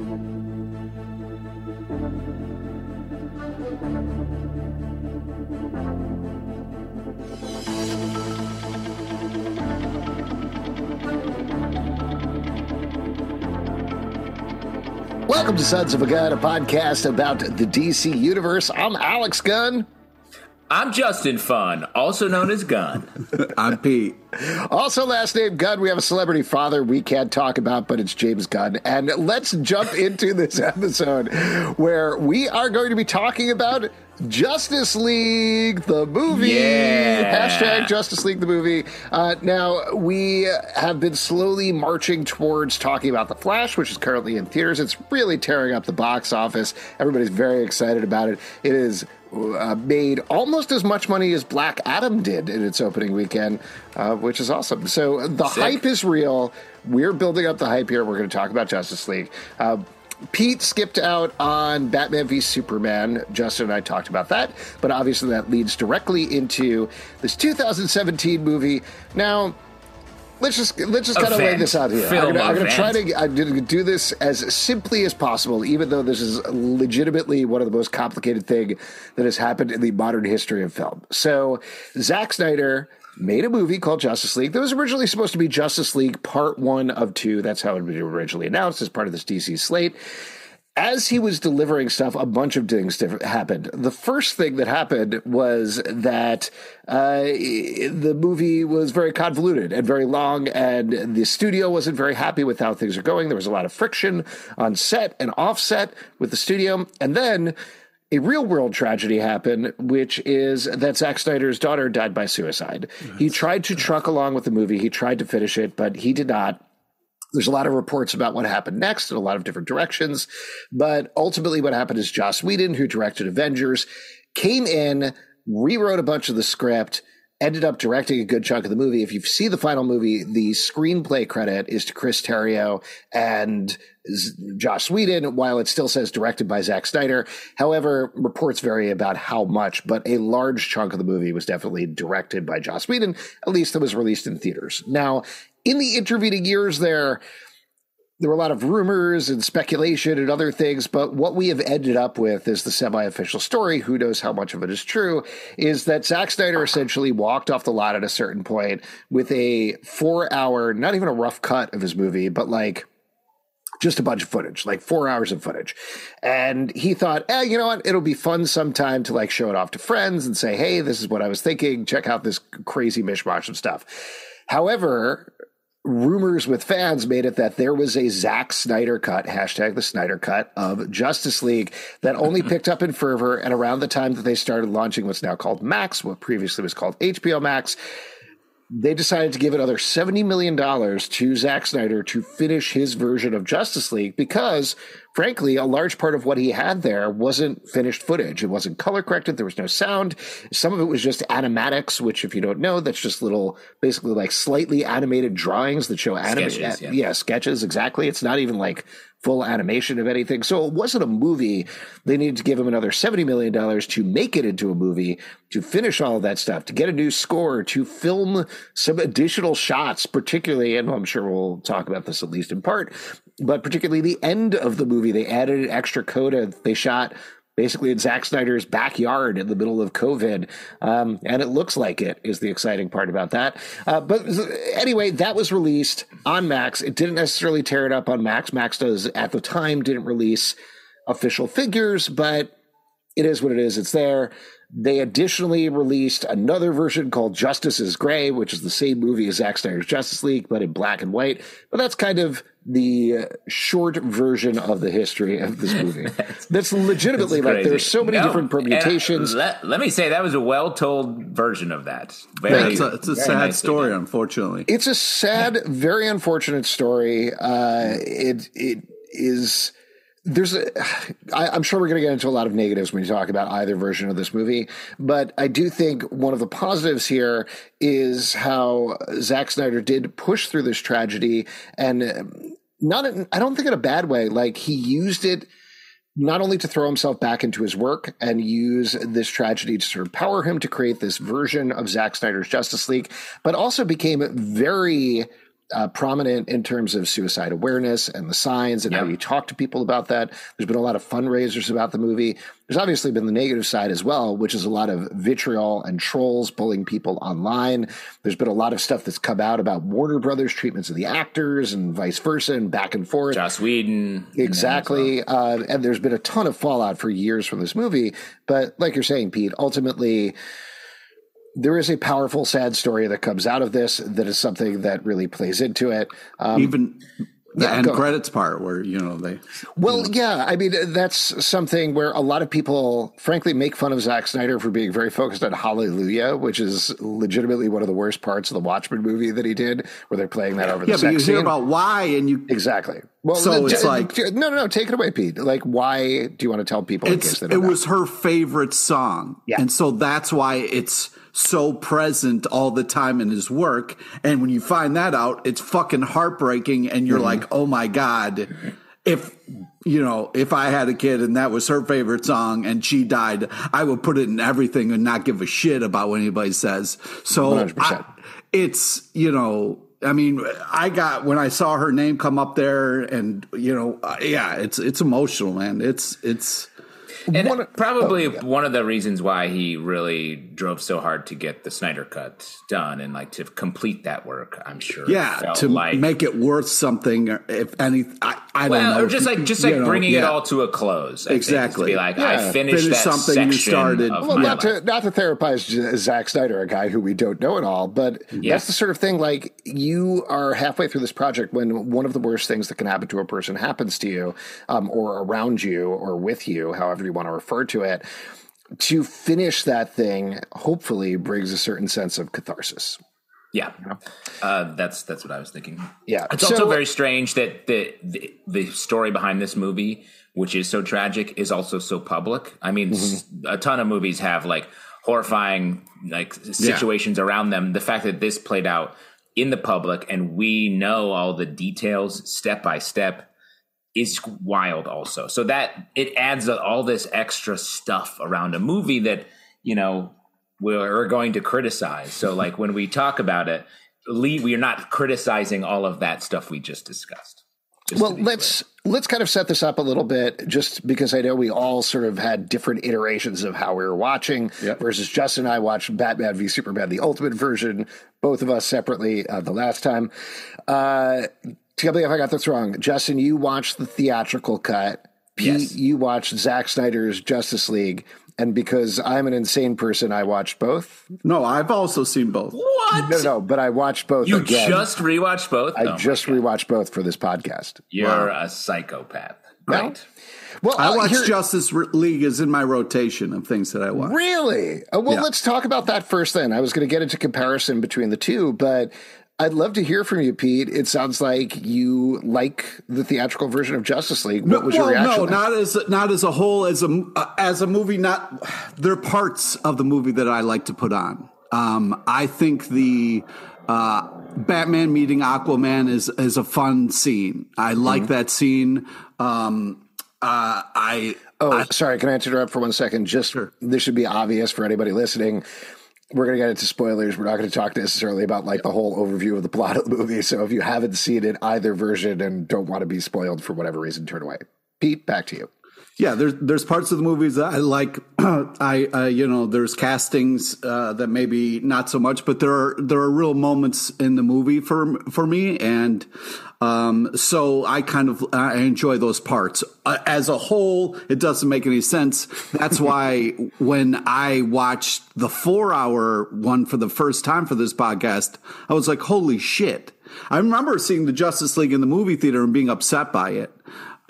Welcome to Sons of a Gun, a podcast about the DC Universe. I'm Alex Gunn. I'm Justin Fun, also known as Gunn. I'm Pete. Also, last name Gunn. We have a celebrity father we can't talk about, but it's James Gunn. And let's jump into this episode where we are going to be talking about Justice League, the movie. Yeah. Hashtag Justice League, the movie. Uh, now, we have been slowly marching towards talking about The Flash, which is currently in theaters. It's really tearing up the box office. Everybody's very excited about it. It is uh, made almost as much money as Black Adam did in its opening weekend, uh, which is awesome. So the Sick. hype is real. We're building up the hype here. We're going to talk about Justice League. Uh, Pete skipped out on Batman v Superman. Justin and I talked about that, but obviously that leads directly into this 2017 movie. Now, let's just let's just kind of lay this out here. I'm gonna, I'm gonna try to I'm gonna do this as simply as possible, even though this is legitimately one of the most complicated thing that has happened in the modern history of film. So, Zack Snyder made a movie called Justice League that was originally supposed to be Justice League Part One of Two. That's how it was originally announced as part of this DC slate as he was delivering stuff, a bunch of things happened. The first thing that happened was that uh, the movie was very convoluted and very long, and the studio wasn't very happy with how things are going. There was a lot of friction on set and offset with the studio, and then. A real world tragedy happened, which is that Zack Snyder's daughter died by suicide. he tried to truck along with the movie. He tried to finish it, but he did not there's a lot of reports about what happened next in a lot of different directions. But ultimately, what happened is Joss Whedon, who directed Avengers, came in, rewrote a bunch of the script, ended up directing a good chunk of the movie. If you see the final movie, the screenplay credit is to Chris Terrio and Joss Whedon, while it still says directed by Zack Snyder. However, reports vary about how much, but a large chunk of the movie was definitely directed by Joss Whedon, at least that was released in theaters. Now, in the intervening years there, there were a lot of rumors and speculation and other things, but what we have ended up with is the semi official story. Who knows how much of it is true? Is that Zack Snyder essentially walked off the lot at a certain point with a four hour, not even a rough cut of his movie, but like just a bunch of footage, like four hours of footage. And he thought, eh, you know what? It'll be fun sometime to like show it off to friends and say, hey, this is what I was thinking. Check out this crazy mishmash of stuff. However, rumors with fans made it that there was a Zack Snyder cut, hashtag the Snyder cut of Justice League that only picked up in fervor. And around the time that they started launching what's now called Max, what previously was called HBO Max, they decided to give another $70 million to Zack Snyder to finish his version of Justice League because, frankly, a large part of what he had there wasn't finished footage. It wasn't color corrected. There was no sound. Some of it was just animatics, which, if you don't know, that's just little, basically like slightly animated drawings that show animated. Yeah. yeah, sketches, exactly. It's not even like full animation of anything. So it wasn't a movie. They needed to give him another $70 million to make it into a movie, to finish all of that stuff, to get a new score, to film some additional shots, particularly, and I'm sure we'll talk about this at least in part, but particularly the end of the movie. They added an extra coda. They shot basically in Zack Snyder's backyard in the middle of COVID. Um, and it looks like it is the exciting part about that. Uh, but anyway, that was released on Max. It didn't necessarily tear it up on Max. Max does at the time didn't release official figures, but it is what it is. It's there. They additionally released another version called Justice is Gray, which is the same movie as Zack Snyder's Justice League, but in black and white. But that's kind of the short version of the history of this movie. that's legitimately like there's so many No, different permutations. Let, let me say that was a well told version of that. Very, It's a, it's a very sad story, done. unfortunately. It's a sad, very unfortunate story. Uh, it it is. There's a. I, I'm sure we're going to get into a lot of negatives when you talk about either version of this movie, but I do think one of the positives here is how Zack Snyder did push through this tragedy, and um, not. In, I don't think in a bad way. Like he used it not only to throw himself back into his work and use this tragedy to sort of power him to create this version of Zack Snyder's Justice League, but also became very uh, prominent in terms of suicide awareness and the signs and how you talk to people about that. There's been a lot of fundraisers about the movie. There's obviously been the negative side as well, which is a lot of vitriol and trolls bullying people online. There's been a lot of stuff that's come out about Warner Brothers treatments of the actors and vice versa and back and forth. Joss Whedon. Exactly. Uh, and there's been a ton of fallout for years from this movie. But like you're saying, Pete, ultimately, there is a powerful, sad story that comes out of this that is something that really plays into it. Um, Even the yeah, end credits part where, you know, they. well, yeah, I mean, that's something where a lot of people, frankly, make fun of Zack Snyder for being very focused on Hallelujah, which is legitimately one of the worst parts of the Watchmen movie that he did, where they're playing that over Yeah, the but you hear scene. about why and you. Exactly. Well, So it's like- no, no, no. Take it away, Pete. Like, why do you want to tell people? in case they it know? was her favorite song. Yeah. And so that's why it's so present all the time in his work. And when you find that out, it's fucking heartbreaking. And you're Mm-hmm. like, oh my God, if, you know, if I had a kid and that was her favorite song and she died, I would put it in everything and not give a shit about what anybody says. So I- it's, you know, I mean, I got when I saw her name come up there, and you know, uh, yeah, it's it's emotional, man. It's it's And One- probably oh, yeah. one of the reasons why he really drove so hard to get the Snyder cut done and like to complete that work, I'm sure. yeah to like, make it worth something. or If any, I, I don't know. or just like just like you know, bringing it all to a close. I think, Exactly. to be like, Yeah. I finished Finish that something you started. Of Well, my not life. to not to therapize J- Zack Snyder, a guy who we don't know at all, but Yeah. that's the sort of thing. Like you are halfway through this project when one of the worst things that can happen to a person happens to you, um, or around you, or with you, however you want to refer to it. To finish that thing, hopefully, brings a certain sense of catharsis. Yeah, uh, that's that's what I was thinking. Yeah. it's So- also very strange that the, the the story behind this movie, which is so tragic, is also so public. I mean, a ton of movies have like horrifying like situations around them. The fact that this played out in the public and we know all the details step by step is wild also so that it adds all this extra stuff around a movie that you know we're going to criticize so like when we talk about it le- we are not criticizing all of that stuff we just discussed Just Well, let's let's kind of set this up a little bit, just because I know we all sort of had different iterations of how we were watching. Yep. Versus Justin and I watched Batman v Superman, the Ultimate version, both of us separately uh, the last time. Uh, tell me if I got this wrong. Justin, you watched the theatrical cut. Pete, Yes. you watched Zack Snyder's Justice League. And because I'm an insane person, I watched both. No, I've also seen both. what No, no, but I watched both you again. just rewatched both I Oh just rewatched both for this podcast. you're a psychopath No? Well, I uh, watch here- Justice League is in my rotation of things that I watch. Really? Uh, well, Yeah. let's talk about that first then. I was going to get into comparison between the two, but I'd love to hear from you, Pete. It sounds like you like the theatrical version of Justice League. What was your well, reaction? no, then? not as not as a whole. As a uh, as a movie, not there are parts of the movie that I like to put on. Um, I think the uh, Batman meeting Aquaman is is a fun scene. I like Mm-hmm. that scene. Um, uh, I Oh, sorry. Can I interrupt for one second? Just this should be obvious for anybody listening. We're going to get into spoilers. We're not going to talk necessarily about like the whole overview of the plot of the movie. So if you haven't seen it either version and don't want to be spoiled for whatever reason, turn away. Pete, back to you. Yeah, there's there's parts of the movies that I like. I uh, you know there's castings uh, that maybe not so much, but there are there are real moments in the movie for for me, and um, so I kind of I enjoy those parts. Uh, as a whole, it doesn't make any sense. That's why when I watched the four hour one for the first time for this podcast, I was like, holy shit. I remember seeing the Justice League in the movie theater and being upset by it.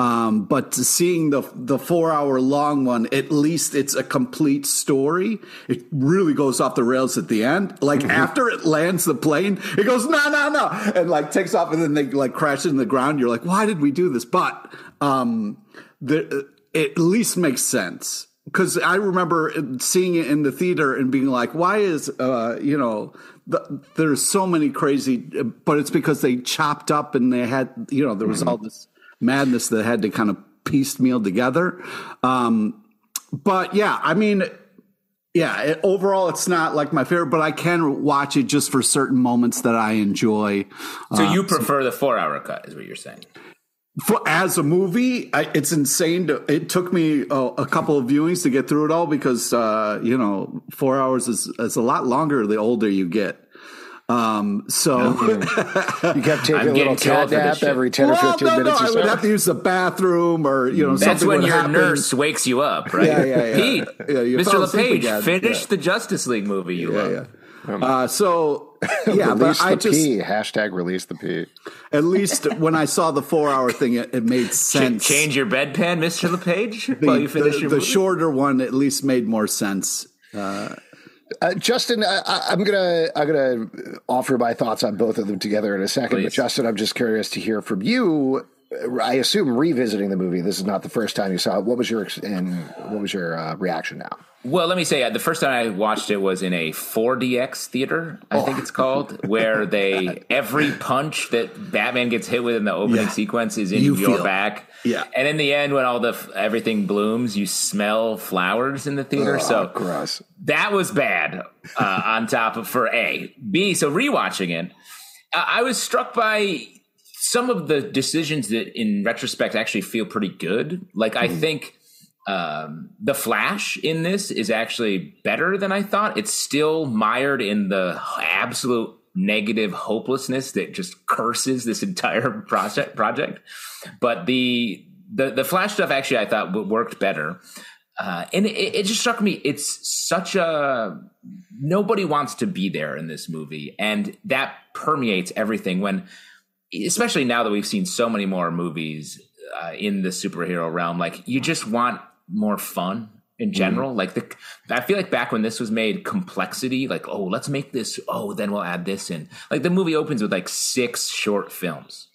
Um, but seeing the the four hour long one, at least it's a complete story. It really goes off the rails at the end. Like mm-hmm. after it lands the plane, it goes no no no, and like takes off, and then they like crash in the ground. You're like, why did we do this? But um, the, it at least makes sense because I remember seeing it in the theater and being like, why is uh, you know the, there's so many crazy, but it's because they chopped up and they had you know there was mm-hmm. all this madness that had to kind of piecemeal together. Um, but yeah, I mean, yeah, it, overall, it's not like my favorite, but I can watch it just for certain moments that I enjoy. So you uh, prefer so, the four hour cut, is what you're saying? For, as a movie, I, it's insane. To, it took me a, a, couple of viewings to get through it all because, uh, you know, four hours is, is a lot longer the older you get. Um, so you kept taking a little cat nap every ten well, or fifteen no, minutes. No, I would have to use the bathroom, or you know, that's when your happen. nurse wakes you up, right? Yeah, yeah, yeah. Pete, yeah, Mr. LePage, finish yeah. the Justice League movie. You yeah, love. Yeah. Um, uh, so yeah, but I just P. hashtag release the P. At least when I saw the four hour thing, it, it made sense. change your bedpan, Mr. LePage, the, while you finish the, your the movie? shorter one at least made more sense. Uh, uh, Justin, I, am gonna I'm gonna offer my thoughts on both of them together in a second. Please. But Justin, I'm just curious to hear from you. I assume revisiting the movie. This is not the first time you saw it. What was your and what was your uh, reaction now? Well, let me say uh, the first time I watched it was in a 4DX theater, I oh. think it's called, where they every punch that Batman gets hit with in the opening yeah. sequence is in you your feel. back. Yeah, and in the end, when all the everything blooms, you smell flowers in the theater. Oh, so gross. That was bad. Uh, on top of for a b. So rewatching it, I was struck by some of the decisions that, in retrospect, actually feel pretty good. Like. I hmm. think um, the Flash in this is actually better than I thought. It's still mired in the absolute negative hopelessness that just curses this entire project. Project, but the the the Flash stuff actually I thought worked better. Uh, and it, it, just struck me it's such a nobody wants to be there in this movie and that permeates everything when especially now that we've seen so many more movies uh, in the superhero realm like you just want more fun in general. Mm. Like the, I feel like back when this was made, complexity, like oh, let's make this. Oh, then we'll add this in. Like the movie opens with like six short films.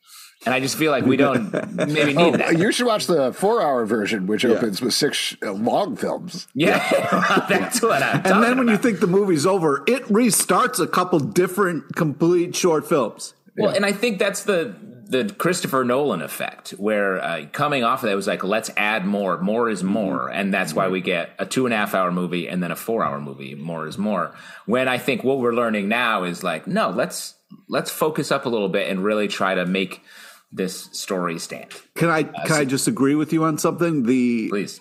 And I just feel like we don't maybe need oh, that. You should watch the four-hour version, which yeah. opens with six uh, long films. Yeah, yeah. that's what I'm. And then when about. you think the movie's over, it restarts a couple different, complete short films. Well, yeah. and I think that's the the Christopher Nolan effect, where uh, coming off of that was like, let's add more. More is more, and that's why we get a two and a half hour movie and then a four hour movie. More is more. When I think what we're learning now is like, no, let's let's focus up a little bit and really try to make this story stand. Can I uh, can so, I just agree with you on something? The please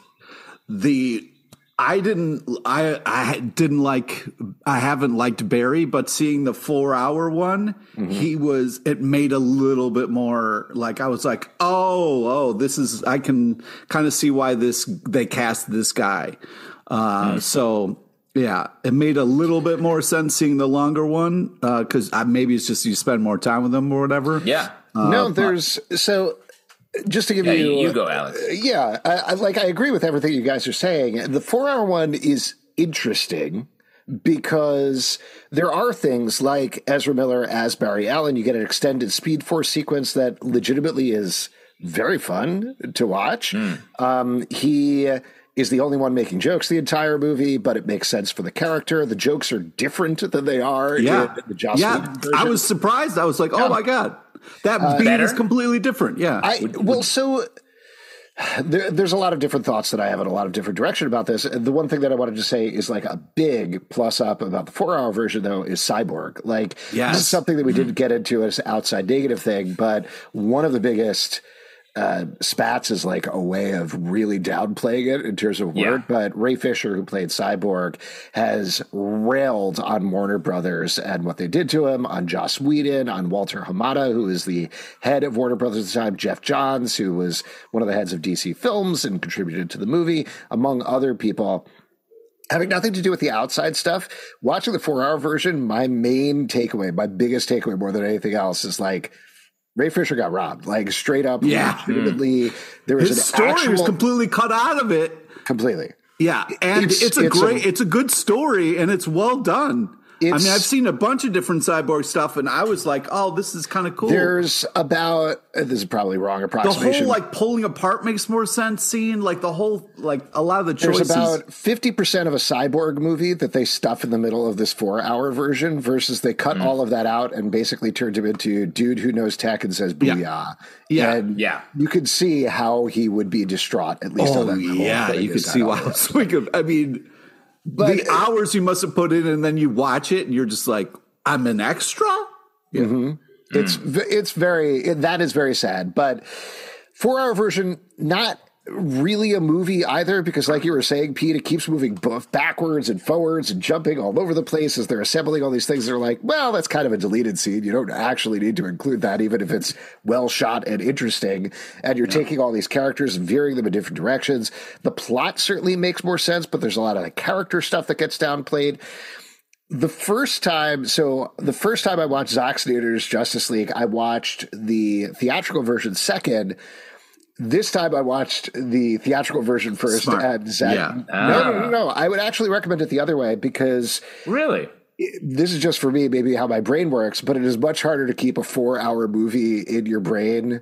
the I didn't. I I didn't like. I haven't liked Barry, but seeing the four hour one, mm-hmm. he was. It made a little bit more. Like I was like, oh, oh, this is. I can kind of see why this they cast this guy. Uh, mm-hmm. So yeah, it made a little bit more sense seeing the longer one because uh, maybe it's just you spend more time with them or whatever. Yeah. Uh, no, there's so just to give yeah, you, you go, Alex. Uh, yeah, I, I, like I agree with everything you guys are saying. The four hour one is interesting because there are things like Ezra Miller as Barry Allen. You get an extended Speed Force sequence that legitimately is very fun to watch. Mm. Um, he is the only one making jokes the entire movie, but it makes sense for the character. The jokes are different than they are yeah. in the Joss yeah. I was surprised. I was like, oh my God. That uh, beat better? is completely different. Yeah. I, well, so there, there's a lot of different thoughts that I have in a lot of different direction about this. The one thing that I wanted to say is like a big plus up about the four hour version though is Cyborg. Like yes. this is something that we didn't get into as outside negative thing, but one of the biggest uh, Spats is like a way of really downplaying it in terms of word, Yeah. but Ray Fisher, who played Cyborg, has railed on Warner Brothers and what they did to him, on Joss Whedon, on Walter Hamada, who is the head of Warner Brothers at the time, Geoff Johns, who was one of the heads of DC Films and contributed to the movie, among other people having nothing to do with the outside stuff, watching the four hour version, my main takeaway, my biggest takeaway more than anything else is like Ray Fisher got robbed. Like straight up, Yeah. legitimately, there was His an story actual, was completely cut out of it. completely. Yeah, and It's- it's, a it's a- great, it's a good story, and it's well done. I mean, I've seen a bunch of different cyborg stuff, and I was like, "Oh, this is kind of cool." There's about this is probably wrong approximation. the whole like pulling apart makes more sense. Seeing like the whole like a lot of the choices. There's about 50% of a cyborg movie that they stuff in the middle of this four hour version versus they cut Mm. all of that out and basically turned him into dude who knows tech and says booyah. Yeah. And Yeah. you could see how he would be distraught, at least on oh yeah, you could see why. I was mean, the hours you must have put in, and then you watch it, and you're just like, "I'm an extra." Mm-hmm. It's mm. v it's very it, that is very sad, but four hour version not really a movie either because like you were saying Pete it keeps moving both backwards and forwards and jumping all over the place as they're assembling all these things. They're like well that's kind of a deleted scene. You don't actually need to include that even if it's well shot and interesting. And you're taking all these characters and veering them in different directions. The plot certainly makes more sense but there's a lot of the character stuff that gets downplayed. The first time, so the first time I watched Zack Snyder's Justice League, I watched the theatrical version second. This time I watched the theatrical version first. Smart. And Zack, Yeah. no, no, no, no. I would actually recommend it the other way because Really? this is just for me, maybe how my brain works, but it is much harder to keep a four hour movie in your brain,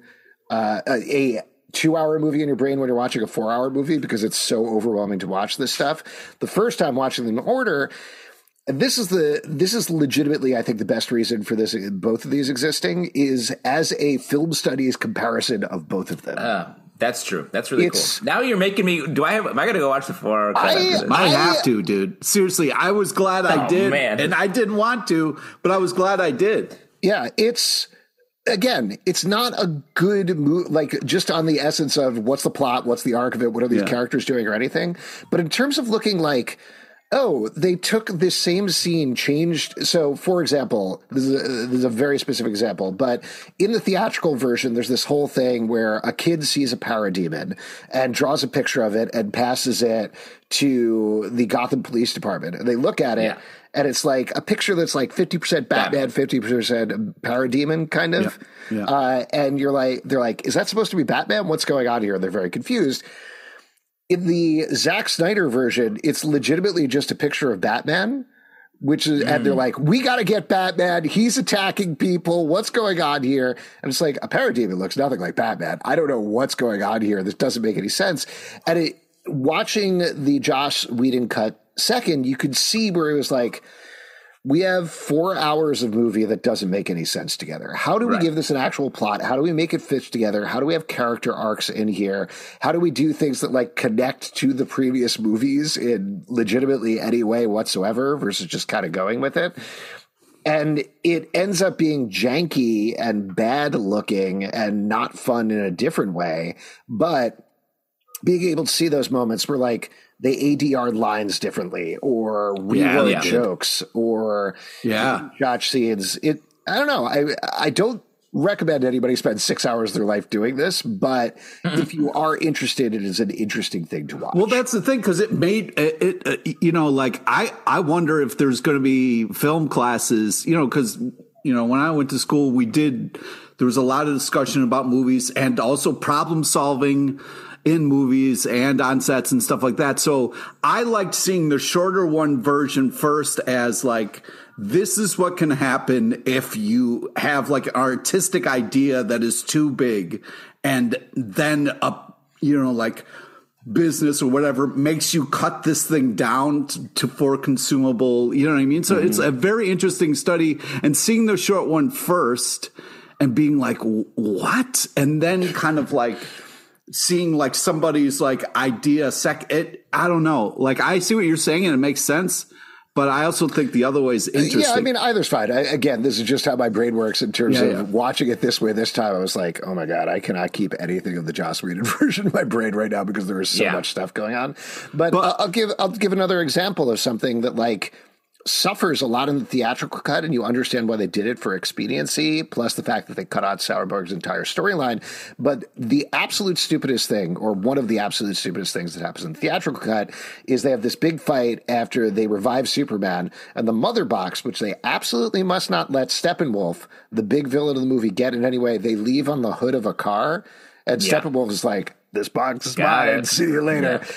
uh, a, a two hour movie in your brain when you're watching a four hour movie because it's so overwhelming to watch this stuff. The first time watching them in order, and this is the this is legitimately I think the best reason for this both of these existing is as a film studies comparison of both of them. Uh, that's true. That's really It's- cool. Now you're making me. Do I have? Am I going to go watch the four hour? I- I I- have to, dude. Seriously, I was glad I Oh, did, man. and I didn't want to, but I was glad I did. Yeah, it's again, it's not a good move. Like just on the essence of what's the plot, what's the arc of it, what are these Yeah. characters doing, or anything. But in terms of looking like, oh, they took this same scene, changed. So, for example, this is, a, this is a very specific example, but in the theatrical version, there's this whole thing where a kid sees a parademon and draws a picture of it and passes it to the Gotham Police Department, and they look at it. Yeah. And it's like a picture that's like 50% Batman, 50% parademon kind of. Yeah, yeah. Uh, and you're like, they're like, is that supposed to be Batman? What's going on here? And They're very confused. In the Zack Snyder version, it's legitimately just a picture of Batman, which is, and Mm. they're like, we got to get Batman. He's attacking people. What's going on here? And it's like, a parademon looks nothing like Batman. I don't know what's going on here. This doesn't make any sense. And it, watching the Joss Whedon cut second, you could see where it was like, we have four hours of movie that doesn't make any sense together. How do we Right. give this an actual plot? How do we make it fit together? How do we have character arcs in here? How do we do things that like connect to the previous movies in legitimately any way whatsoever versus just kind of going with it? And it ends up being janky and bad looking and not fun in a different way. But being able to see those moments where like they ADR lines differently or reword yeah. jokes or Yeah. Josh scenes. It I don't know. I I don't recommend anybody spend six hours of their life doing this, but if you are interested, it is an interesting thing to watch. Well, that's the thing because it made it, it. uh, You know, like I, I wonder if there's going to be film classes. You know, because you know when I went to school, we did. There was a lot of discussion about movies and also problem solving in movies and on sets and stuff like that. So I liked seeing the shorter one version first as like this is what can happen if you have like an artistic idea that is too big and then a you know like business or whatever makes you cut this thing down to, to for consumable you know what i mean? So it's mm-hmm. a very interesting study and seeing the short one first and being like what? And then kind of like seeing like somebody's like idea sec it i don't know like i see what you're saying and it makes sense but I also think the other way is interesting. Yeah, I mean, either's fine. I, again, this is just how my brain works in terms Yeah, of yeah. watching it this way. This time, I was like, oh my god, I cannot keep anything of the Joss Whedon version in my brain right now because there is so Yeah. much stuff going on. But, But- I'll- I'll give I'll give another example of something that like suffers a lot in the theatrical cut, and you understand why they did it for expediency, plus the fact that they cut out Cyborg's entire storyline. But the absolute stupidest thing, or one of the absolute stupidest things that happens in the theatrical cut, is they have this big fight after they revive Superman, and the mother box, which they absolutely must not let Steppenwolf, the big villain of the movie, get in any way, they leave on the hood of a car, and Yeah. Steppenwolf is like, "This box is Got mine. it. See you later." Yeah.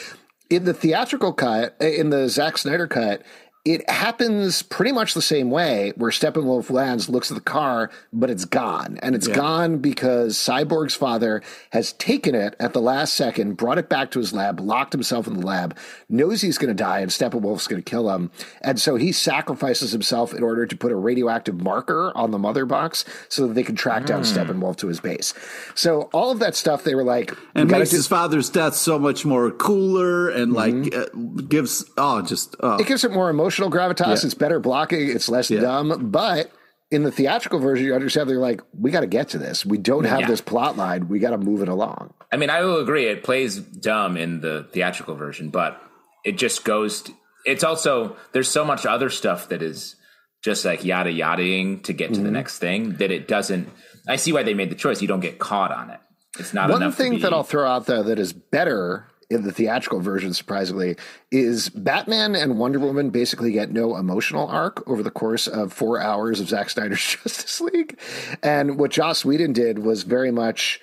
in the theatrical cut, in the Zack Snyder cut, it happens pretty much the same way where Steppenwolf lands, looks at the car, but it's gone. And it's gone because Cyborg's father has taken it at the last second, brought it back to his lab, locked himself in the lab, knows he's going to die and Steppenwolf's going to kill him. And so he sacrifices himself in order to put a radioactive marker on the mother box so that they can track down Steppenwolf to his base. So all of that stuff, they were like, and makes do- his father's death so much more cooler and like uh, gives oh just oh. it gives it more emotional gravitas. Yeah. It's better blocking. It's less Yeah. dumb. But in the theatrical version, you understand they're like, we got to get to this. We don't have Yeah. this plot line. We got to move it along. I mean, I will agree. It plays dumb in the theatrical version, but it just goes. To, it's also there's so much other stuff that is just like yada yadaing to get to Mm-hmm. the next thing that it doesn't. I see why they made the choice. You don't get caught on it. It's not One thing be, that I'll throw out though that is better in the theatrical version, surprisingly, is Batman and Wonder Woman basically get no emotional arc over the course of four hours of Zack Snyder's Justice League. And what Joss Whedon did was very much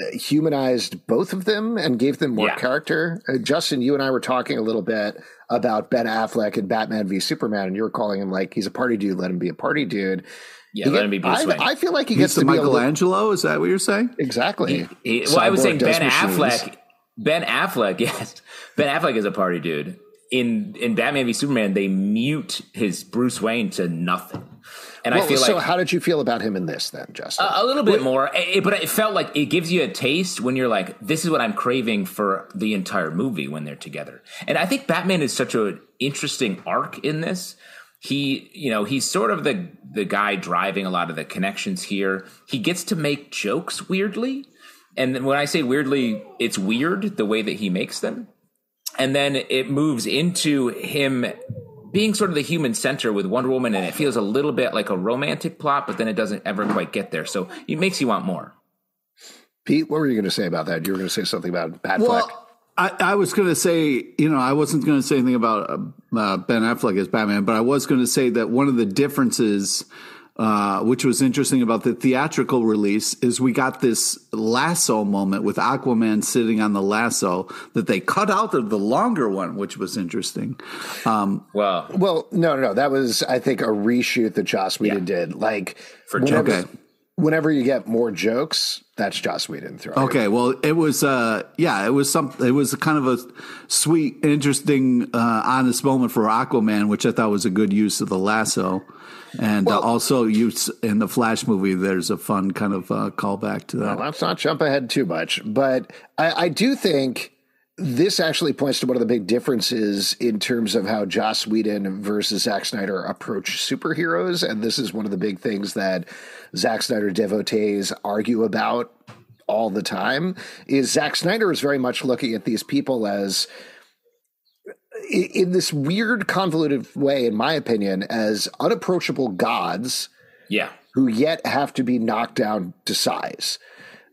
uh, humanized both of them and gave them more Yeah. character. Uh, Justin, you and I were talking a little bit about Ben Affleck and Batman v Superman, and you were calling him like he's a party dude. Let him be a party dude. yeah, He let get- him be Bruce I, Wayne. I feel like he He's gets the to be a little- Michelangelo. Is that what you're saying? exactly. He- well, I was saying Ben machines. Affleck. Ben Affleck, yes, Ben Affleck is a party dude. In in Batman v Superman, they mute his Bruce Wayne to nothing, and I Well, feel so like how did you feel about him in this then, Justin? a, a little bit more. It- but it felt like it gives you a taste when you're like, this is what I'm craving for the entire movie when they're together. And I think Batman is such an interesting arc in this. He, you know, he's sort of the the guy driving a lot of the connections here. He gets to make jokes weirdly. And then when I say weirdly, it's weird the way that he makes them. And then it moves into him being sort of the human center with Wonder Woman, and it feels a little bit like a romantic plot, but then it doesn't ever quite get there. So it makes you want more. Pete, what were you going to say about that? You were going to say something about Batfleck. Well, I, I was going to say, you know, I wasn't going to say anything about uh, uh, Ben Affleck as Batman, but I was going to say that one of the differences, uh, which was interesting about the theatrical release, is we got this lasso moment with Aquaman sitting on the lasso that they cut out of the longer one, which was interesting. Um, Well, Well, no, no, no. That was, I think, a reshoot that Joss Whedon Yeah. did. Like, For whenever, jokes. whenever you get more jokes, that's Joss Whedon throwing. Okay, well, it was, uh, yeah, it was some, it was kind of a sweet, interesting, uh, honest moment for Aquaman, which I thought was a good use of the lasso, and uh, also use in the Flash movie. There's a fun kind of uh, callback to that. Well, let's not jump ahead too much, but I, I do think this actually points to one of the big differences in terms of how Joss Whedon versus Zack Snyder approach superheroes, and this is one of the big things that Zack Snyder devotees argue about all the time. Is Zack Snyder is very much looking at these people as in this weird convoluted way, in my opinion, as unapproachable gods yeah. who yet have to be knocked down to size.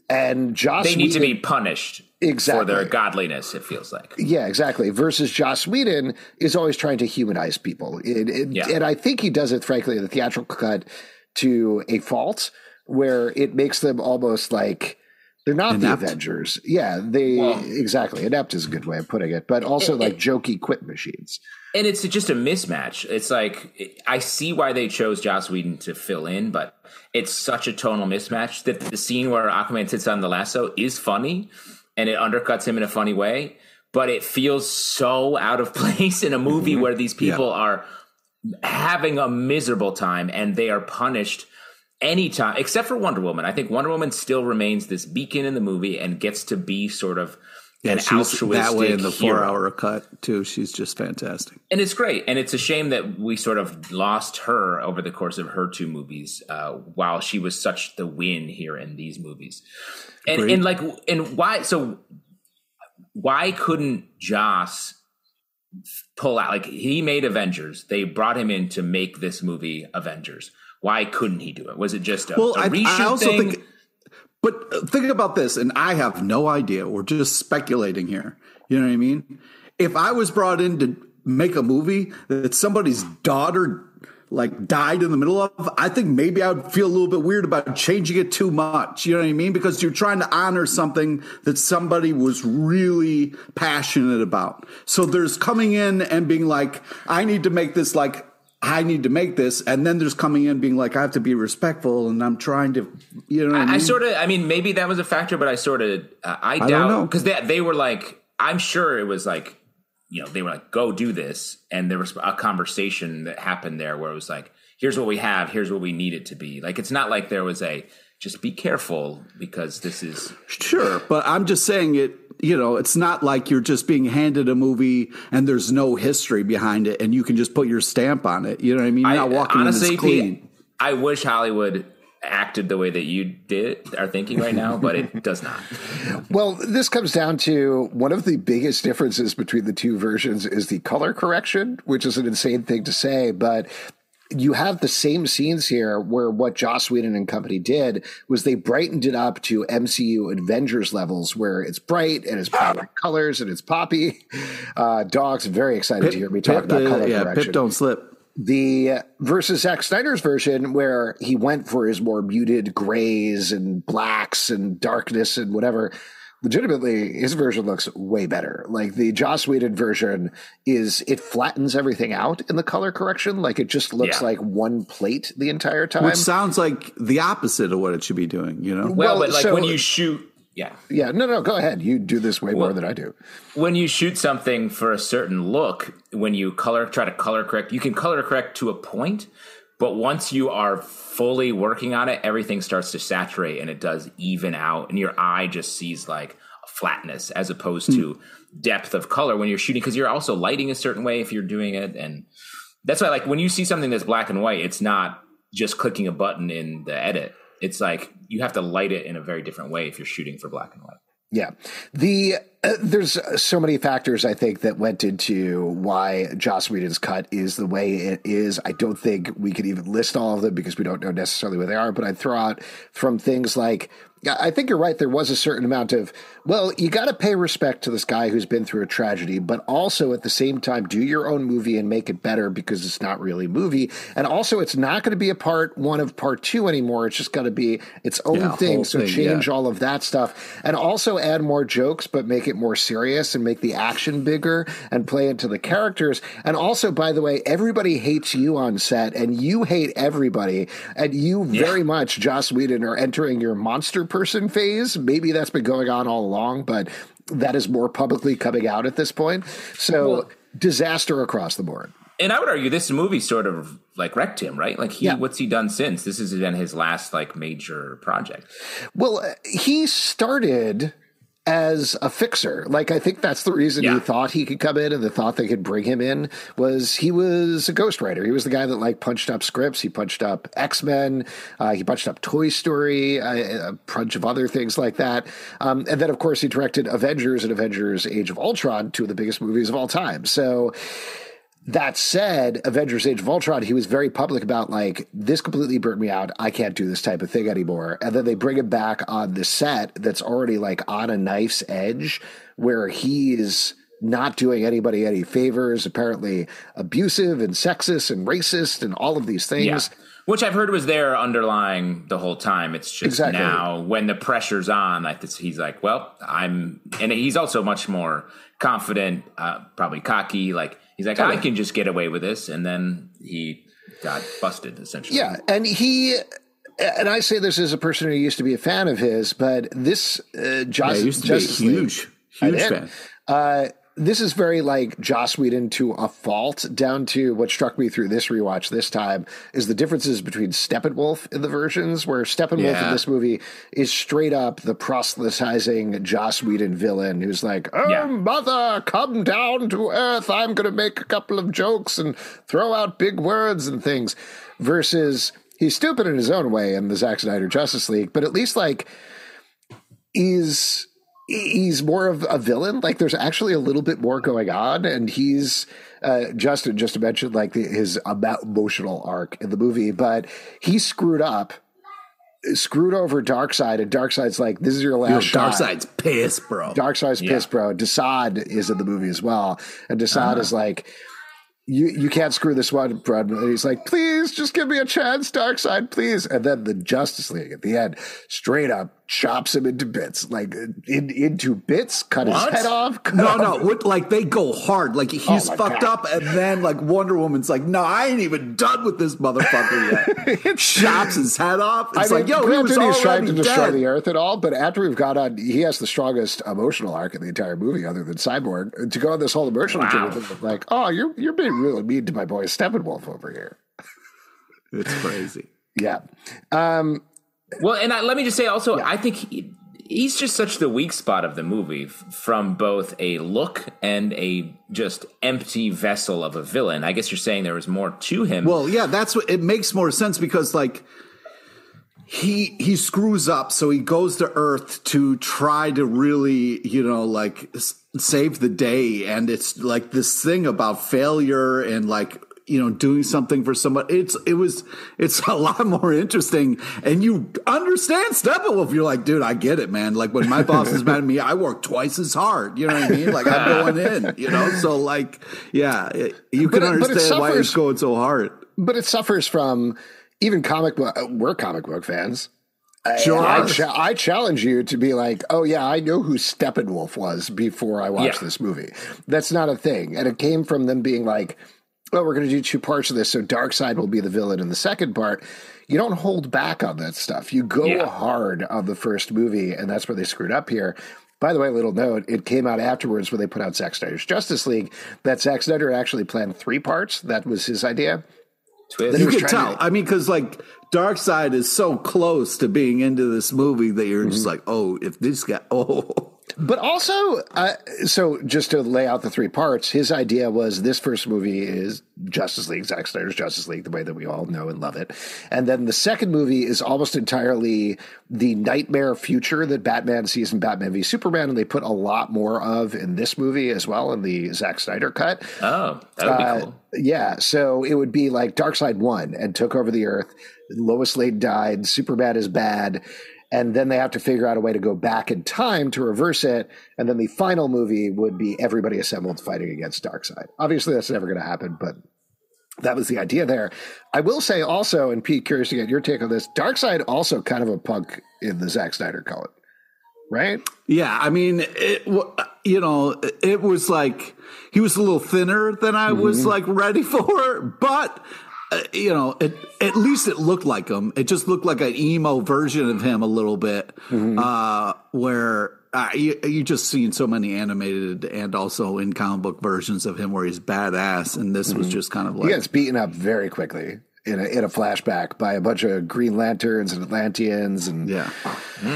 And Joss They need to be punished Exactly. for their godliness, it feels like. Yeah, exactly. Versus Joss Whedon is always trying to humanize people. It- it- Yeah. And I think he does it, frankly, in the theatrical cut to a fault where it makes them almost like they're not Inept? the Avengers. Yeah, they Well- exactly. Inept is a good way of putting it, but also like jokey quit machines. And it's just a mismatch. It's like I see why they chose Joss Whedon to fill in, but it's such a tonal mismatch that the scene where Aquaman sits on the lasso is funny and it undercuts him in a funny way, but it feels so out of place in a movie mm-hmm. where these people are having a miserable time and they are punished anytime except for Wonder Woman. I think Wonder Woman still remains this beacon in the movie and gets to be sort of Yeah, and she's that way in the hero. four-hour cut too. She's just fantastic. and it's great and it's a shame that we sort of lost her over the course of her two movies uh, while she was such the win here in these movies and, Agreed. and like and why so why couldn't joss pull out like he made avengers they brought him in to make this movie avengers why couldn't he do it was it just a, Well, a I, reshoot I also thing? think, but uh, think about this, and I have no idea. We're just speculating here. You know what I mean? If I was brought in to make a movie that somebody's daughter like died in the middle of, I think maybe I would feel a little bit weird about changing it too much. You know what I mean? Because you're trying to honor something that somebody was really passionate about. So there's coming in and being like, I need to make this like I need to make this, and then there's coming in being like, I have to be respectful, and I'm trying to, you know, I, I, mean? I sort of, I mean, maybe that was a factor, but I sort of, uh, I don't doubt know. because they they were like, I'm sure it was like, you know, they were like, go do this, and there was a conversation that happened there where it was like, here's what we have, here's what we need it to be. Like, it's not like there was a just be careful because this is Sure, but I'm just saying it. You know, it's not like you're just being handed a movie and there's no history behind it, and you can just put your stamp on it. You know what I mean? You're I, not walking honestly, in this clean. I wish Hollywood acted the way that you did are thinking right now, but it does not. Well, this comes down to one of the biggest differences between the two versions is the color correction, which is an insane thing to say, but you have the same scenes here where what Joss Whedon and company did was they brightened it up to MCU Avengers levels where it's bright and it's bright colors and it's poppy. Uh, Dog's very excited to hear me talk Pip, about uh, color yeah, correction Pip don't slip. the versus Zack Snyder's version, where he went for his more muted grays and blacks and darkness and whatever. Legitimately, his version looks way better. Like the Joss Whedon version is, it flattens everything out in the color correction. Like it just looks Yeah. like one plate the entire time. Which sounds like the opposite of what it should be doing. You know, Well, Well, but like so- when you shoot, yeah, yeah, no, no, go ahead. You do this way more than I do. when you shoot something for a certain look, when you color try to color correct, you can color correct to a point, but once you are fully working on it, everything starts to saturate and it does even out, and your eye just sees like flatness as opposed to depth of color when you're shooting because you're also lighting a certain way if you're doing it, and that's why like when you see something that's black and white, it's not just clicking a button in the edit. It's like you have to light it in a very different way if you're shooting for black and white. Yeah. The uh, there's so many factors I think that went into why Joss Whedon's cut is the way it is. I don't think we could even list all of them because we don't know necessarily where they are, but I'd throw out from things like I think you're right. There was a certain amount of, well, you got to pay respect to this guy who's been through a tragedy, but also at the same time, do your own movie and make it better because it's not really a movie. And also, it's not going to be a part one of part two anymore. It's just got to be its own Yeah, thing. So thing, change yeah. all of that stuff and also add more jokes, but make it more serious and make the action bigger and play into the characters. And also, by the way, everybody hates you on set and you hate everybody. And you very much, Joss Whedon, are entering your monster person phase. Maybe that's been going on all along, but that is more publicly coming out at this point. So, Well- disaster across the board. and I would argue this movie sort of like wrecked him, right? Like he, Yeah. what's he done since? This has been his last like major project. Well, he started as a fixer. Like I think that's the reason Yeah. he thought he could come in, and the thought they could bring him in was he was a ghostwriter. He was the guy that like punched up scripts. He punched up X Men. Uh, he punched up Toy Story, uh, a bunch of other things like that. Um, and then of course he directed Avengers and Avengers: Age of Ultron, two of the biggest movies of all time. So. That said, Avengers Age of Ultron, he was very public about like, this completely burnt me out. I can't do this type of thing anymore. And then they bring him back on the set that's already like on a knife's edge where he's not doing anybody any favors, apparently abusive and sexist and racist and all of these things. Yeah. Which I've heard was there underlying the whole time. It's just Exactly. now when the pressure's on, like this, he's like, well, I'm, and he's also much more confident, uh, probably cocky. Like he's like, I can just get away with this, and then he got busted essentially. Yeah, and he and I say this as a person who used to be a fan of his, but this uh, Yeah, Justice, used to be Justice League- huge, I huge fan. Uh, this is very like Joss Whedon to a fault, down to what struck me through this rewatch this time is the differences between Steppenwolf in the versions, where Steppenwolf Yeah. in this movie is straight up the proselytizing Joss Whedon villain who's like, Oh, Yeah. mother, come down to earth. I'm going to make a couple of jokes and throw out big words and things. Versus he's stupid in his own way in the Zack Snyder Justice League, but at least like he's he's more of a villain. Like there's actually a little bit more going on, and he's uh, Justin just to mention like the, his emotional arc in the movie, but he screwed up. Screwed over Darkseid, and Darkseid's like, "This is your last Yo, shot." Darkseid's pissed, bro. Darkseid's Yeah. pissed, bro. Desaad is in the movie as well, and Desaad is like, "You you can't screw this one, bro." And he's like, "Please, just give me a chance, Darkseid, please." And then the Justice League at the end, straight up chops him into bits, like in, into bits, cut What? his head off. cut No, off- no, what, like they go hard. Like he's Oh fucked God. up, and then like Wonder Woman's like, "No, I ain't even done with this motherfucker yet." Chops his head off. It's I mean, like, yo, he granted, was he's trying to destroy dead. the Earth and all, but after we've got on, he has the strongest emotional arc in the entire movie, other than Cyborg. To go on this whole emotional Wow. journey, like, oh, you're you're being really mean to my boy Steppenwolf over here. It's crazy. Yeah. Um, Well, and I, let me just say also, I think he, he's just such the weak spot of the movie from both a look and a just empty vessel of a villain. I guess you're saying there was more to him. Well, yeah, that's what it makes more sense because like he he screws up, so he goes to Earth to try to really, you know, like save the day, and it's like this thing about failure and like you know doing something for somebody. It's it was it's a lot more interesting, and you understand Steppenwolf. You're like, dude, I get it, man. Like when my boss is mad at me, I work twice as hard. You know what I mean? Like I'm going in. You know, so like, yeah, it- you But can it- but it understand why suffers- he's going so hard. but it suffers from even comic book. uh, We're comic book fans. Sure. I, cha- I challenge you to be like, oh yeah, I know who Steppenwolf was before I watched Yeah. this movie. That's not a thing, and it came from them being like, oh, we're going to do two parts of this, so Darkseid will be the villain in the second part. You don't hold back on that stuff. You go Yeah. hard on the first movie, and that's where they screwed up here. By the way, little note: it came out afterwards when they put out Zack Snyder's Justice League. That Zack Snyder actually planned three parts. That was his idea. Twist. You was could tell. to- I mean, because like Darkseid is so close to being into this movie that you're Mm-hmm. just like, oh, if this guy, oh, But also, uh, so just to lay out the three parts, his idea was this first movie is Justice League, Zack Snyder's Justice League, the way that we all know and love it. And then the second movie is almost entirely the nightmare future that Batman sees in Batman v Superman, and they put a lot more of in this movie as well in the Zack Snyder cut. oh, that would be Uh, cool. Yeah, so it would be like Darkseid won and took over the Earth. Lois Lane died. Superman is bad, and then they have to figure out a way to go back in time to reverse it. And then the final movie would be everybody assembled fighting against Darkseid. Obviously, that's never going to happen, but that was the idea there. I will say also, and Pete, curious to get your take on this. Darkseid also kind of a punk in the Zack Snyder cut, right? yeah. I mean, it, you know, it was like he was a little thinner than I was Mm-hmm. like ready for, but. Uh, you know, it, at least it looked like him. It just looked like an emo version of him a little bit, Mm-hmm. uh, where uh, you, you just seen so many animated and also in comic book versions of him where he's badass, and this Mm-hmm. was just kind of like He like gets beaten up very quickly in a, in a flashback by a bunch of Green Lanterns and Atlanteans and yeah.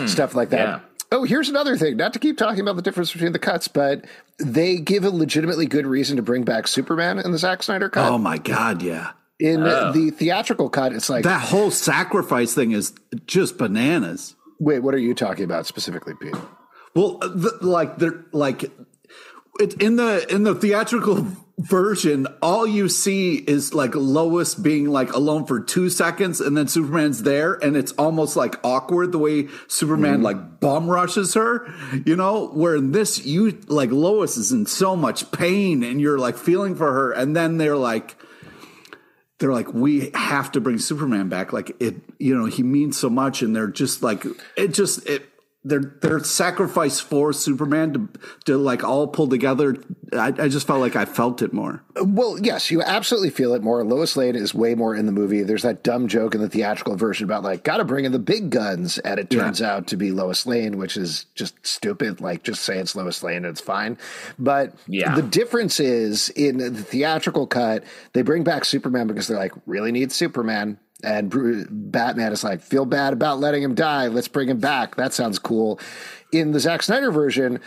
stuff like that. Yeah. Oh, here's another thing. Not to keep talking about the difference between the cuts, but they give a legitimately good reason to bring back Superman in the Zack Snyder cut. Oh my god, yeah. In oh. the theatrical cut, it's like, That whole sacrifice thing is just bananas. wait, what are you talking about specifically, Pete? Well, uh, the, like they're like it's in the in the theatrical version, all you see is like Lois being like alone for two seconds, and then Superman's there, and it's almost like awkward the way Superman mm-hmm. like bum rushes her. You know, where in this you like Lois is in so much pain, and you're like feeling for her, and then they're like they're like, we have to bring Superman back. Like it, you know, he means so much, and they're just like, it just it their their sacrifice for Superman to to like all pull together. I, I, just felt like I felt it more. Well, yes, you absolutely feel it more. Lois Lane is way more in the movie. There's that dumb joke in the theatrical version about like got to bring in the big guns, and it turns yeah. out to be Lois Lane, which is just stupid. Like just say it's Lois Lane, and it's fine. But yeah. the difference is in the theatrical cut, they bring back Superman because they're like really need Superman and Batman is like, feel bad about letting him die. Let's bring him back. That sounds cool. In the Zack Snyder version,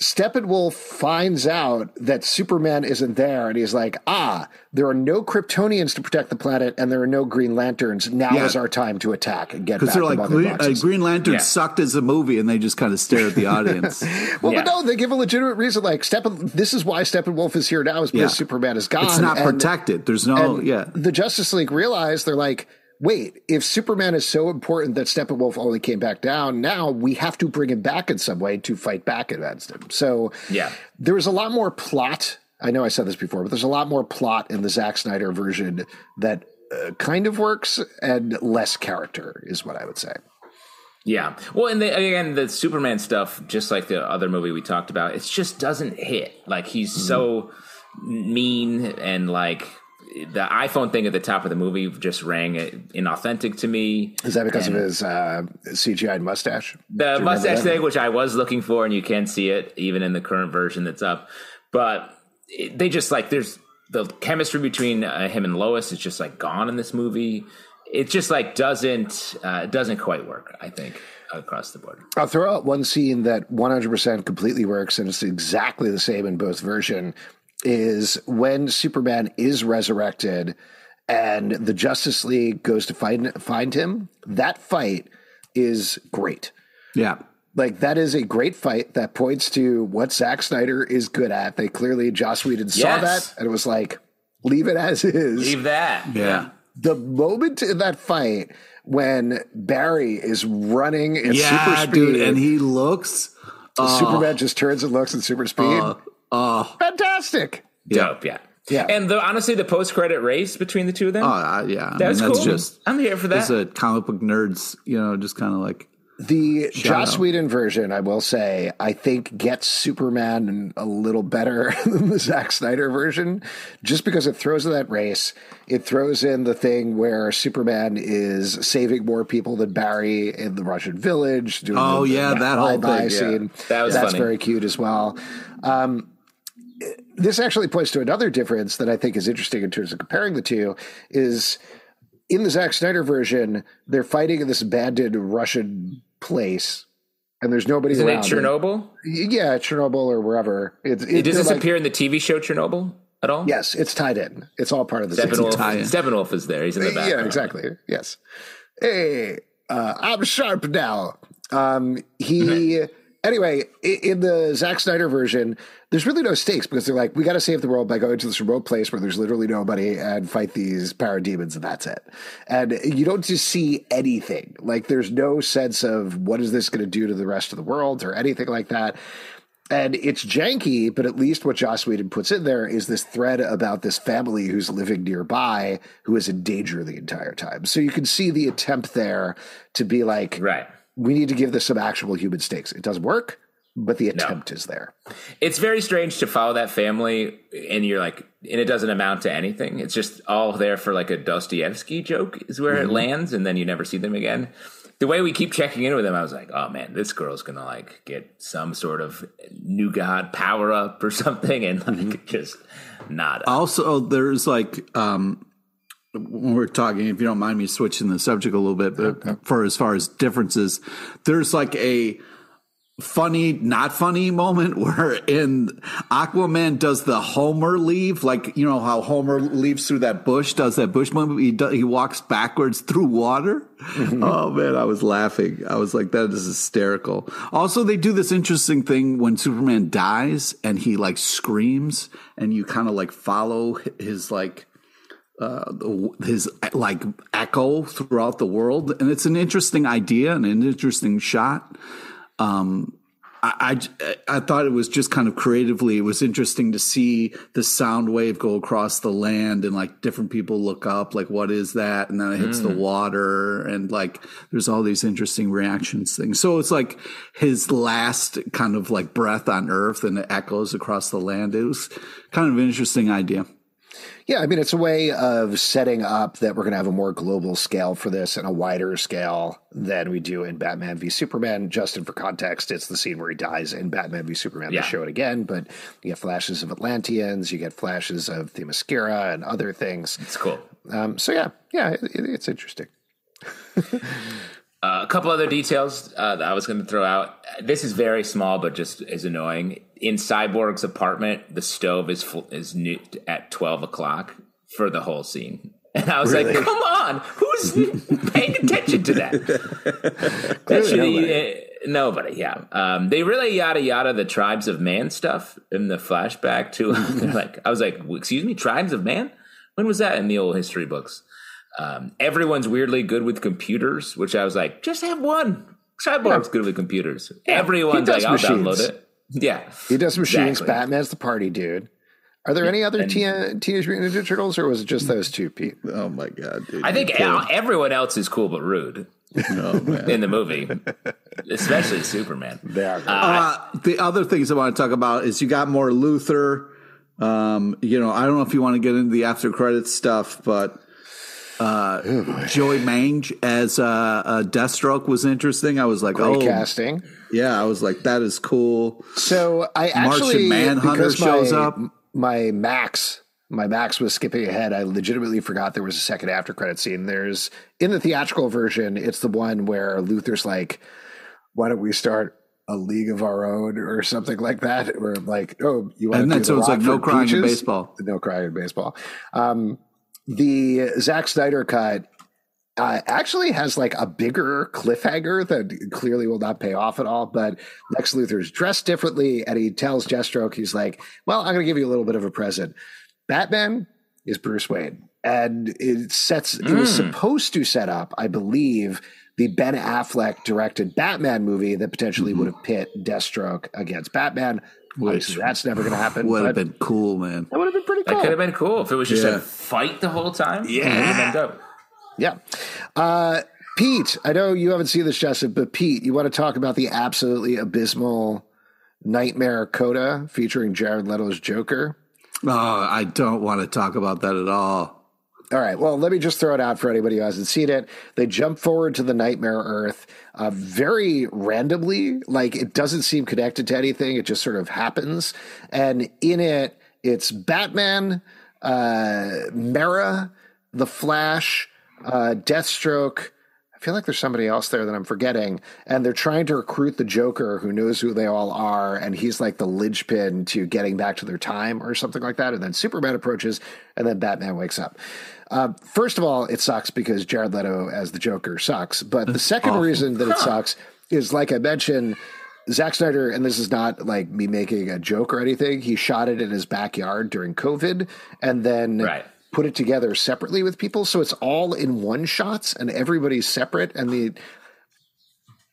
Steppenwolf finds out that Superman isn't there, and he's like, "Ah, there are no Kryptonians to protect the planet, and there are no Green Lanterns. Now yeah. is our time to attack and get back." Because they're like, Green, uh, Green Lantern yeah. sucked as a movie, and they just kind of stare at the audience. well, yeah. but no, they give a legitimate reason. Like, Steppen, this is why Steppenwolf is here now, is because Superman is gone. It's not and, protected. There's no, yeah. The Justice League realize they're like wait, if Superman is so important that Steppenwolf only came back down, now we have to bring him back in some way to fight back against him. So yeah, there was a lot more plot. I know I said this before, but there's a lot more plot in the Zack Snyder version that uh, kind of works and less character is what I would say. Yeah. Well, and the, again, the Superman stuff, just like the other movie we talked about, it just doesn't hit. Like he's mm-hmm. so mean and like the iPhone thing at the top of the movie just rang inauthentic to me. Is that because and of his uh, CGI mustache? The mustache thing, which I was looking for, and you can see it even in the current version that's up. But it, they just like there's the chemistry between uh, him and Lois is just like gone in this movie. It just like doesn't uh, doesn't quite work. I think across the board. I'll throw out one scene that 100% completely works, and it's exactly the same in both version is when Superman is resurrected and the Justice League goes to find find him. That fight is great. Yeah. Like that is a great fight that points to what Zack Snyder is good at. They clearly Joss Whedon yes. saw that and it was like, leave it as is. Leave that. Yeah. The moment in that fight when Barry is running in yeah, super speed, dude, and he looks, uh, Superman just turns and looks in super speed. Uh, Oh, fantastic! Dope, yeah. Yeah. And the, honestly, the post credit race between the two of them. Oh, uh, yeah. That's I mean, cool. just, I'm here for that. As a comic book nerds, you know, just kind of like. The Joss Whedon version, I will say, I think gets Superman a little better than the Zack Snyder version, just because it throws in that race. It throws in the thing where Superman is saving more people than Barry in the Russian village. Doing oh the, yeah, the that whole thing. Scene. Yeah. That was that's funny. very cute as well. Um, this actually points to another difference that I think is interesting in terms of comparing the two is in the Zack Snyder version, they're fighting in this abandoned Russian place. And there's nobody Isn't around. it Chernobyl? It. Yeah, Chernobyl or wherever. It, it, Does this like, appear in the TV show Chernobyl at all? Yes, it's tied in. It's all part of the Steppenwolf, Steppenwolf is there. He's in the back. Yeah, exactly. Yes. Hey, uh, I'm sharp now. Um, he anyway, in the Zack Snyder version, there's really no stakes because they're like, we got to save the world by going to this remote place where there's literally nobody and fight these parademons, and that's it. And you don't just see anything. Like, there's no sense of what is this going to do to the rest of the world or anything like that. And it's janky, but at least what Joss Whedon puts in there is this thread about this family who's living nearby who is in danger the entire time. So you can see the attempt there to be like, right we need to give this some actual human stakes. It doesn't work, but the attempt no. is there. It's very strange to follow that family and you're like, and it doesn't amount to anything. It's just all there for like a Dostoevsky joke is where mm-hmm. it lands, and then you never see them again. The way we keep checking in with them, I was like, oh man, this girl's gonna like get some sort of new god power up or something, and like mm-hmm. just not. Also, there's like um when we're talking, if you don't mind me switching the subject a little bit, but okay. for as far as differences, there's like a funny, not funny moment where in Aquaman does the Homer leave, like you know how Homer leaves through that bush, does that bush moment? He does, he walks backwards through water. Mm-hmm. Oh man, I was laughing. I was like, that is hysterical. Also, they do this interesting thing when Superman dies and he like screams, and you kind of like follow his like uh, his like echo throughout the world, and it's an interesting idea and an interesting shot. Um, I, I, I thought it was just kind of creatively. It was interesting to see the sound wave go across the land and like different people look up, like what is that? And then it hits mm. the water and like there's all these interesting reactions things. So it's like his last kind of like breath on Earth and it echoes across the land. It was kind of an interesting idea. Yeah, I mean, it's a way of setting up that we're going to have a more global scale for this and a wider scale than we do in Batman v Superman. Justin, for context, it's the scene where he dies in Batman v Superman. Yeah. They show it again, but you get flashes of Atlanteans, you get flashes of Themyscira and other things. It's cool. Um, so, yeah, yeah, it, it, it's interesting. Uh, a couple other details uh, that I was going to throw out. This is very small, but just is annoying. In Cyborg's apartment, the stove is is nuked at twelve o'clock for the whole scene, and I was really? like, "Come on, who's paying attention to that?" that should nobody. Uh, nobody. Yeah, um, they really yada yada the tribes of man stuff in the flashback too. They're like, I was like, "Excuse me, tribes of man." When was that in the old history books? Um, everyone's weirdly good with computers, which I was like, just have one. Cyborg's yeah. good with computers. Yeah. Everyone's like, I'll machines. download it. Yeah. He does machines. Exactly. Batman's the party dude. Are there any other and, Teenage Mutant Ninja Turtles, or was it just those two, Pete? Oh my god, dude! I think everyone else is cool but rude. Oh, in the movie, especially Superman. Uh, uh, the other things I want to talk about is you got more Luthor. Um, you know, I don't know if you want to get into the after credits stuff, but uh, oh, Joe Manganiello as uh, uh, Deathstroke was interesting. I was like, Great oh, casting. Yeah, I was like, that is cool. So I actually Martian Manhunter shows up. My Max, my Max was skipping ahead. I legitimately forgot there was a second after credit scene. There's in the theatrical version, it's the one where Luthor's like, "Why don't we start a league of our own or something like that?" Or like, "Oh, you want?" And then so it's like no crying in baseball. No crying in baseball. Um, the Zack Snyder cut uh, actually has like a bigger cliffhanger that clearly will not pay off at all. But Lex Luthor's dressed differently, and he tells Deathstroke, he's like, "Well, I'm going to give you a little bit of a present. Batman is Bruce Wayne." And it sets. Mm. It was hmm. supposed to set up, I believe, the Ben Affleck directed Batman movie that potentially mm-hmm. would have pit Deathstroke against Batman. Which that's never going to happen. Would have been cool, man. That would have been pretty cool. That could have been cool if it was just yeah. a fight the whole time. Yeah. Yeah. Uh, Pete, I know you haven't seen this, Justin, but Pete, you want to talk about the absolutely abysmal Nightmare Coda featuring Jared Leto's Joker? Oh, I don't want to talk about that at all. All right. Well, let me just throw it out for anybody who hasn't seen it. They jump forward to the Nightmare Earth uh, very randomly. Like it doesn't seem connected to anything. It just sort of happens. And in it, it's Batman, uh, Mera, The Flash, uh, Deathstroke. I feel like there's somebody else there that I'm forgetting. And they're trying to recruit the Joker who knows who they all are. And he's like the linchpin to getting back to their time or something like that. And then Superman approaches and then Batman wakes up. Uh, first of all, it sucks because Jared Leto as the Joker sucks. But the second reason that it sucks is, like I mentioned, Zack Snyder, and this is not like me making a joke or anything. He shot it in his backyard during COVID, and then right. Put it together separately with people, so it's all in one shots, and everybody's separate. And the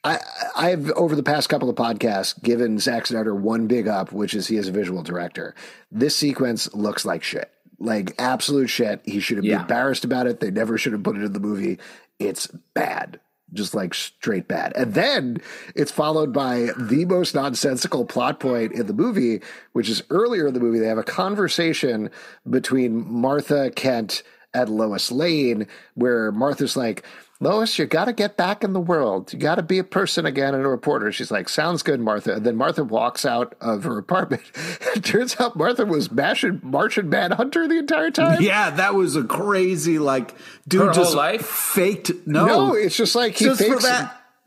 I, I've over the past couple of podcasts given Zack Snyder one big up, which is he is a visual director. This sequence looks like shit like absolute shit. He should have yeah. been embarrassed about it. They never should have put it in the movie. It's bad. Just like straight bad. And then it's followed by the most nonsensical plot point in the movie, which is earlier in the movie. They have a conversation between Martha Kent and Lois Lane, where Martha's like, Lois, you got to get back in the world. You got to be a person again and a reporter. She's like, sounds good, Martha. And then Martha walks out of her apartment. it turns out Martha was mashing Martian Manhunter the entire time. Yeah, that was a crazy, like, dude her just life? faked. No, no, it's just like he just fakes.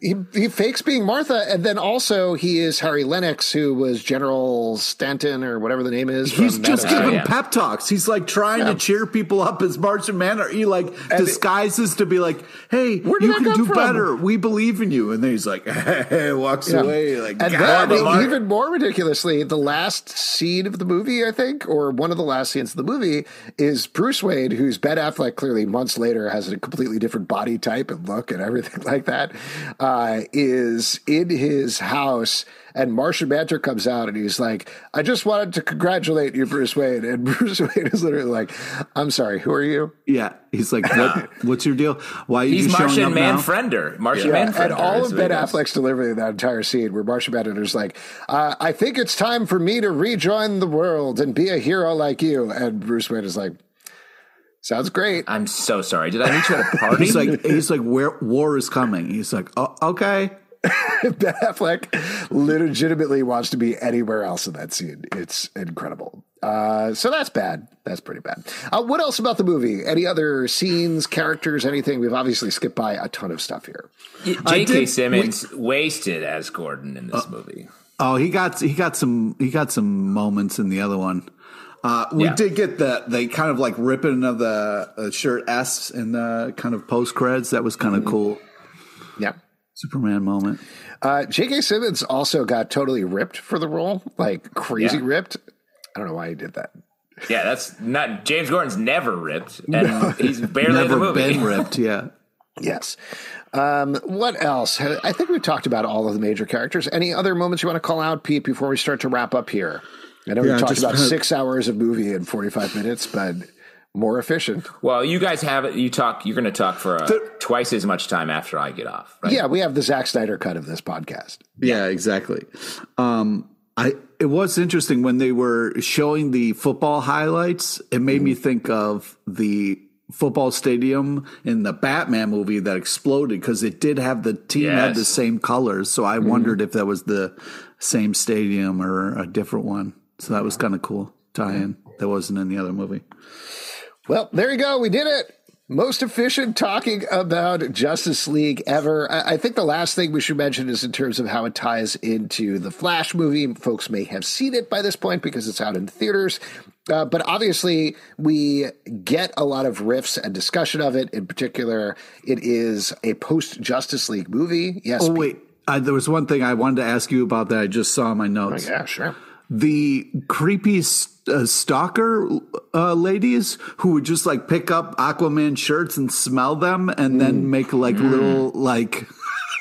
He, he fakes being Martha, and then also he is Harry Lennix, who was General Stanton or whatever the name is. He's just giving pep talks. He's like trying yeah. to cheer people up as Martian Man, or he like and disguises it, to be like, "Hey, you can do from? better. We believe in you." And then he's like, hey, walks yeah. away. Like, and then even more ridiculously, the last scene of the movie, I think, or one of the last scenes of the movie, is Bruce Wayne, who's Ben Affleck. Clearly, months later, has a completely different body type and look and everything like that. Uh, is in his house, and Martian Manhunter comes out, and he's like, "I just wanted to congratulate you, Bruce Wayne." And Bruce Wayne is literally like, "I'm sorry, who are you?" Yeah, he's like, what, "What's your deal? Why are you He's showing Martian up now?" Manfriender. Martian Yeah, Manfriender. and all of what he Ben. Affleck's delivery in that entire scene, where Martian Manhunter's like, uh, "I think it's time for me to rejoin the world and be a hero like you," and Bruce Wayne is like, "Sounds great." I'm so sorry. Did I meet you at a party? He's like, he's like, where war is coming. He's like, oh, okay. Ben Affleck legitimately wants to be anywhere else in that scene. It's incredible. Uh, so that's bad. That's pretty bad. Uh, what else about the movie? Any other scenes, characters, anything? We've obviously skipped by a ton of stuff here. J.K. did- Simmons wasted as Gordon in this movie. Oh, he got he got some he got some moments in the other one. Uh, we Yeah. did get the they kind of like ripping of the uh, shirt S in the kind of post creds. That was kind of cool. Yeah. Superman moment. Uh, J.K. Simmons also got totally ripped for the role, like crazy Yeah. ripped. I don't know why he did that. Yeah, that's not James Gordon's never ripped, and he's barely in the movie. been ripped. Yeah. Yes. Um, what else? I think we've talked about all of the major characters. Any other moments you want to call out, Pete, before we start to wrap up here? I know Yeah, we talked just about kinda- six hours of movie in 45 minutes, but more efficient. Well, you guys have it. You talk. You're going to talk for uh, twice as much time after I get off, right? Yeah, we have the Zack Snyder cut of this podcast. Yeah, exactly. Um, I it was interesting when they were showing the football highlights. It made me think of the football stadium in the Batman movie that exploded because it did have the team had the same colors. So I wondered if that was the same stadium or a different one. So that was kind of cool tie in. That wasn't in the other movie. Well, there you go. We did it. Most efficient talking about Justice League ever. I, I think the last thing we should mention is in terms of how it ties into the Flash movie. Folks may have seen it by this point because it's out in theaters. Uh, but obviously, we get a lot of riffs and discussion of it. In particular, it is a post Justice League movie. Yes. Oh wait, I, there was one thing I wanted to ask you about that I just saw in my notes. Yeah, sure. The creepy uh, stalker uh, ladies who would just like pick up Aquaman shirts and smell them and then make like little like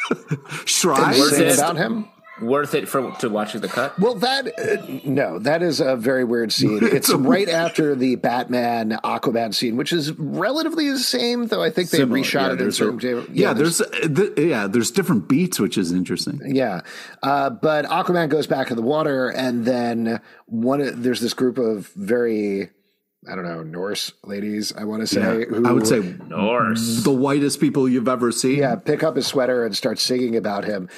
shrines. Worth Say it. about him. Worth it for to watch the cut. Well, that uh, no, that is a very weird scene. It's right after the Batman Aquaman scene, which is relatively the same, though. I think they Similar, reshot yeah, it in certain. a- yeah, there's, uh, th- yeah, there's different beats, which is interesting. yeah, uh, but Aquaman goes back in the water, and then one. There's this group of very, I don't know, Norse ladies. I want to say. Who, I would say Norse. the whitest people you've ever seen. Yeah, pick up his sweater and start singing about him.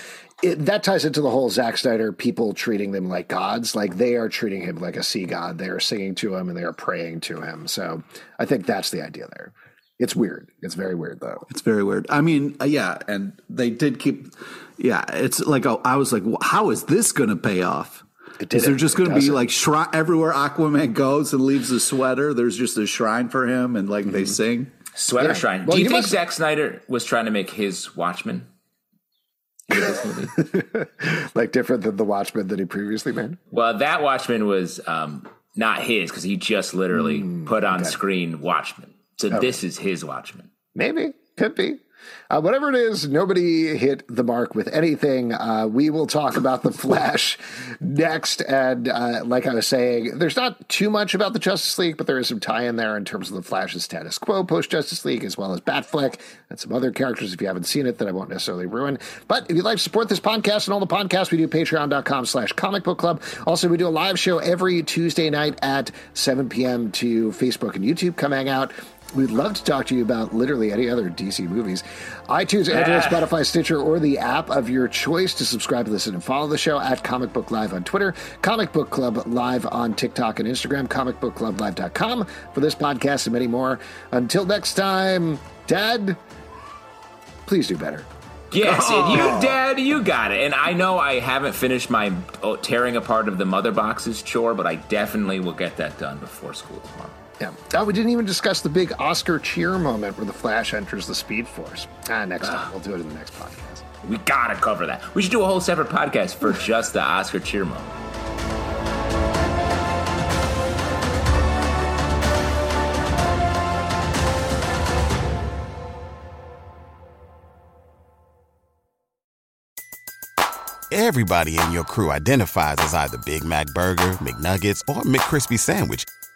It, that ties into the whole Zack Snyder people treating them like gods. Like they are treating him like a sea god. They are singing to him and they are praying to him. So I think that's the idea there. It's weird. It's very weird though. It's very weird. I mean, uh, yeah, and they did keep. Yeah, it's like oh, I was like, well, how is this going to pay off? It Is there just going to be like shrine everywhere Aquaman goes and leaves a sweater? There's just a shrine for him, and like they sing. Sweater Yeah. Shrine. Well, Do you, you think must- Zack Snyder was trying to make his Watchmen? In this movie? like different than the Watchmen that he previously made. well, that Watchmen was um, not his because he just literally put on screen Watchmen. So this is his Watchmen. Maybe could be. Uh, whatever it is, nobody hit the mark with anything. Uh, we will talk about the Flash next, and uh, like I was saying, there's not too much about the Justice League, but there is some tie-in there in terms of the Flash's status quo post Justice League, as well as Batfleck and some other characters. If you haven't seen it, that I won't necessarily ruin. But if you'd like to support this podcast and all the podcasts we do, Patreon.com/slash Comic Book Club. Also, we do a live show every Tuesday night at 7 p.m. to Facebook and YouTube. Come hang out. We'd love to talk to you about literally any other DC movies. iTunes, Android, ah. Spotify, Stitcher, or the app of your choice to subscribe, to listen, and follow the show at Comic Book Live on Twitter, Comic Book Club Live on TikTok and Instagram, comicbookclublive.com for this podcast and many more. Until next time, Dad, please do better. Yes, and you, oh. Dad, you got it. And I know I haven't finished my oh, tearing apart of the mother boxes chore, but I definitely will get that done before school tomorrow. Yeah. Oh, we didn't even discuss the big Oscar cheer moment where the Flash enters the Speed Force. Ah, next time. We'll do it in the next podcast. We gotta cover that. We should do a whole separate podcast for just the Oscar cheer moment. Everybody in your crew identifies as either Big Mac Burger, McNuggets, or McCrispy Sandwich.